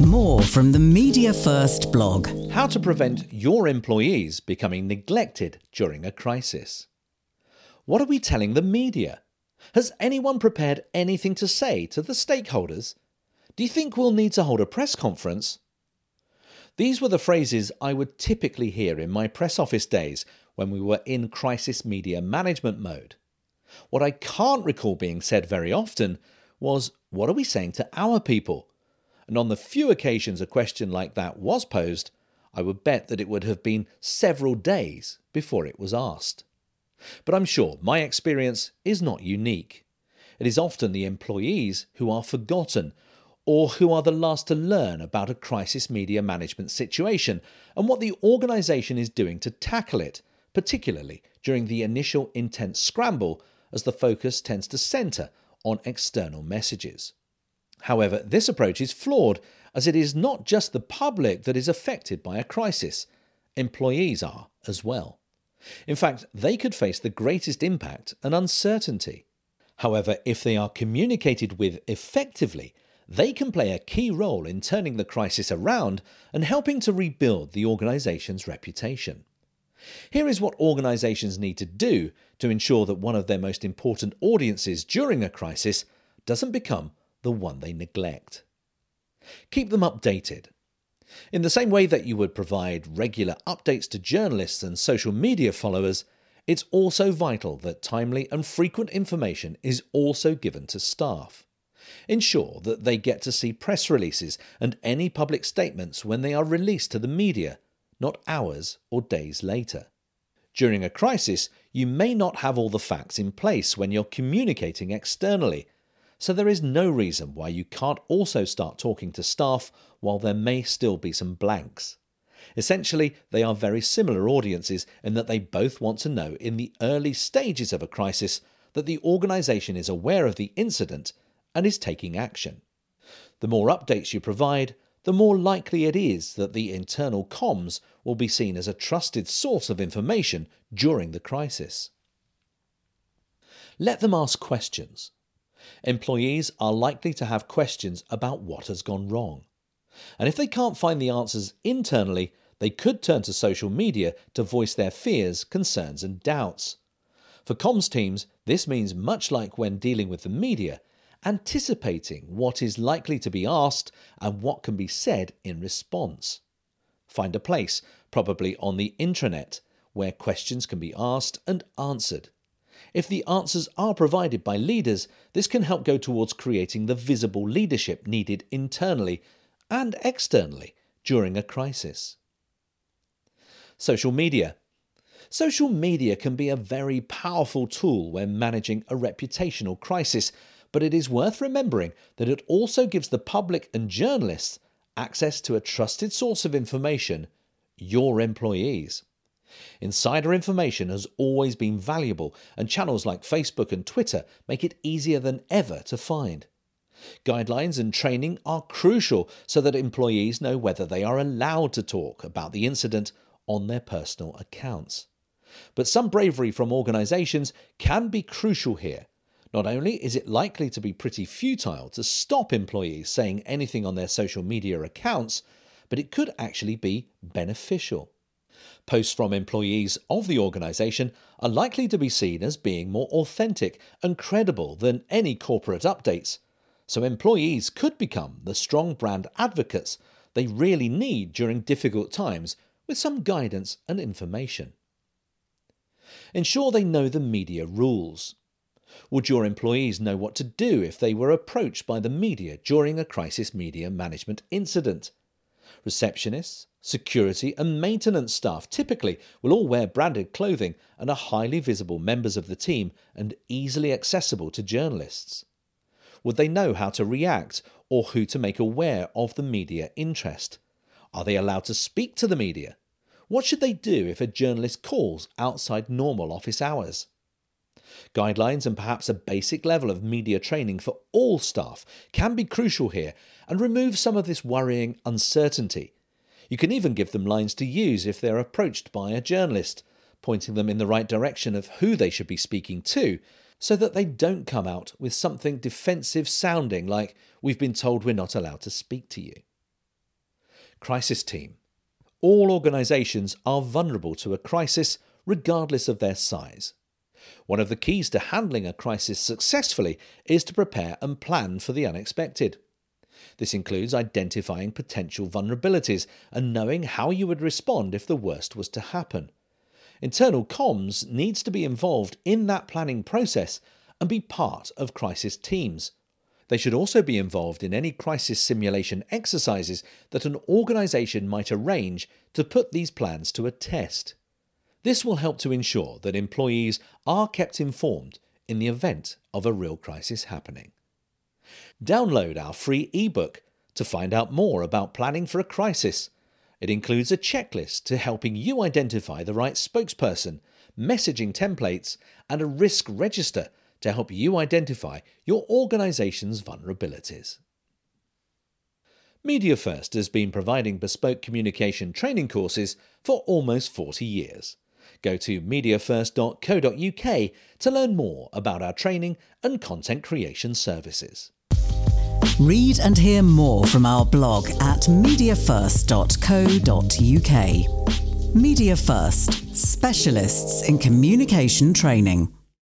More from the Media First blog. How to prevent your employees becoming neglected during a crisis. What are we telling the media? Has anyone prepared anything to say to the stakeholders? Do you think we'll need to hold a press conference? These were the phrases I would typically hear in my press office days when we were in crisis media management mode. What I can't recall being said very often was, What are we saying to our people? And on the few occasions a question like that was posed, I would bet that it would have been several days before it was asked. But I'm sure my experience is not unique. It is often the employees who are forgotten or who are the last to learn about a crisis media management situation and what the organisation is doing to tackle it, particularly during the initial intense scramble as the focus tends to centre on external messages. However, this approach is flawed as it is not just the public that is affected by a crisis, employees are as well. In fact, they could face the greatest impact and uncertainty. However, if they are communicated with effectively, they can play a key role in turning the crisis around and helping to rebuild the organisation's reputation. Here is what organisations need to do to ensure that one of their most important audiences during a crisis doesn't become the one they neglect. Keep them updated. In the same way that you would provide regular updates to journalists and social media followers, it's also vital that timely and frequent information is also given to staff. Ensure that they get to see press releases and any public statements when they are released to the media, not hours or days later. During a crisis, you may not have all the facts in place when you're communicating externally, so there is no reason why you can't also start talking to staff while there may still be some blanks. Essentially, they are very similar audiences in that they both want to know in the early stages of a crisis that the organisation is aware of the incident and is taking action. The more updates you provide, the more likely it is that the internal comms will be seen as a trusted source of information during the crisis. Let them ask questions. Employees are likely to have questions about what has gone wrong. And if they can't find the answers internally, they could turn to social media to voice their fears, concerns, and doubts. For comms teams, this means much like when dealing with the media, anticipating what is likely to be asked and what can be said in response. Find a place, probably on the intranet, where questions can be asked and answered. If the answers are provided by leaders, this can help go towards creating the visible leadership needed internally and externally during a crisis. Social media. Social media can be a very powerful tool when managing a reputational crisis, but it is worth remembering that it also gives the public and journalists access to a trusted source of information your employees. Insider information has always been valuable, and channels like Facebook and Twitter make it easier than ever to find. Guidelines and training are crucial so that employees know whether they are allowed to talk about the incident on their personal accounts. But some bravery from organisations can be crucial here. Not only is it likely to be pretty futile to stop employees saying anything on their social media accounts, but it could actually be beneficial. Posts from employees of the organisation are likely to be seen as being more authentic and credible than any corporate updates, so employees could become the strong brand advocates they really need during difficult times with some guidance and information. Ensure they know the media rules. Would your employees know what to do if they were approached by the media during a crisis media management incident? Receptionists, security, and maintenance staff typically will all wear branded clothing and are highly visible members of the team and easily accessible to journalists. Would they know how to react or who to make aware of the media interest? Are they allowed to speak to the media? What should they do if a journalist calls outside normal office hours? Guidelines and perhaps a basic level of media training for all staff can be crucial here and remove some of this worrying uncertainty. You can even give them lines to use if they're approached by a journalist, pointing them in the right direction of who they should be speaking to, so that they don't come out with something defensive sounding like, We've been told we're not allowed to speak to you. crisis team. All organisations are vulnerable to a crisis regardless of their size. One of the keys to handling a crisis successfully is to prepare and plan for the unexpected. This includes identifying potential vulnerabilities and knowing how you would respond if the worst was to happen. Internal comms needs to be involved in that planning process and be part of crisis teams. They should also be involved in any crisis simulation exercises that an organisation might arrange to put these plans to a test. This will help to ensure that employees are kept informed in the event of a real crisis happening. Download our free ebook to find out more about planning for a crisis. It includes a checklist to helping you identify the right spokesperson, messaging templates, and a risk register to help you identify your organisation's vulnerabilities. Media First has been providing bespoke communication training courses for almost 40 years. Go to mediafirst.co.uk to learn more about our training and content creation services. Read and hear more from our blog at mediafirst.co.uk. Media First, specialists in communication training.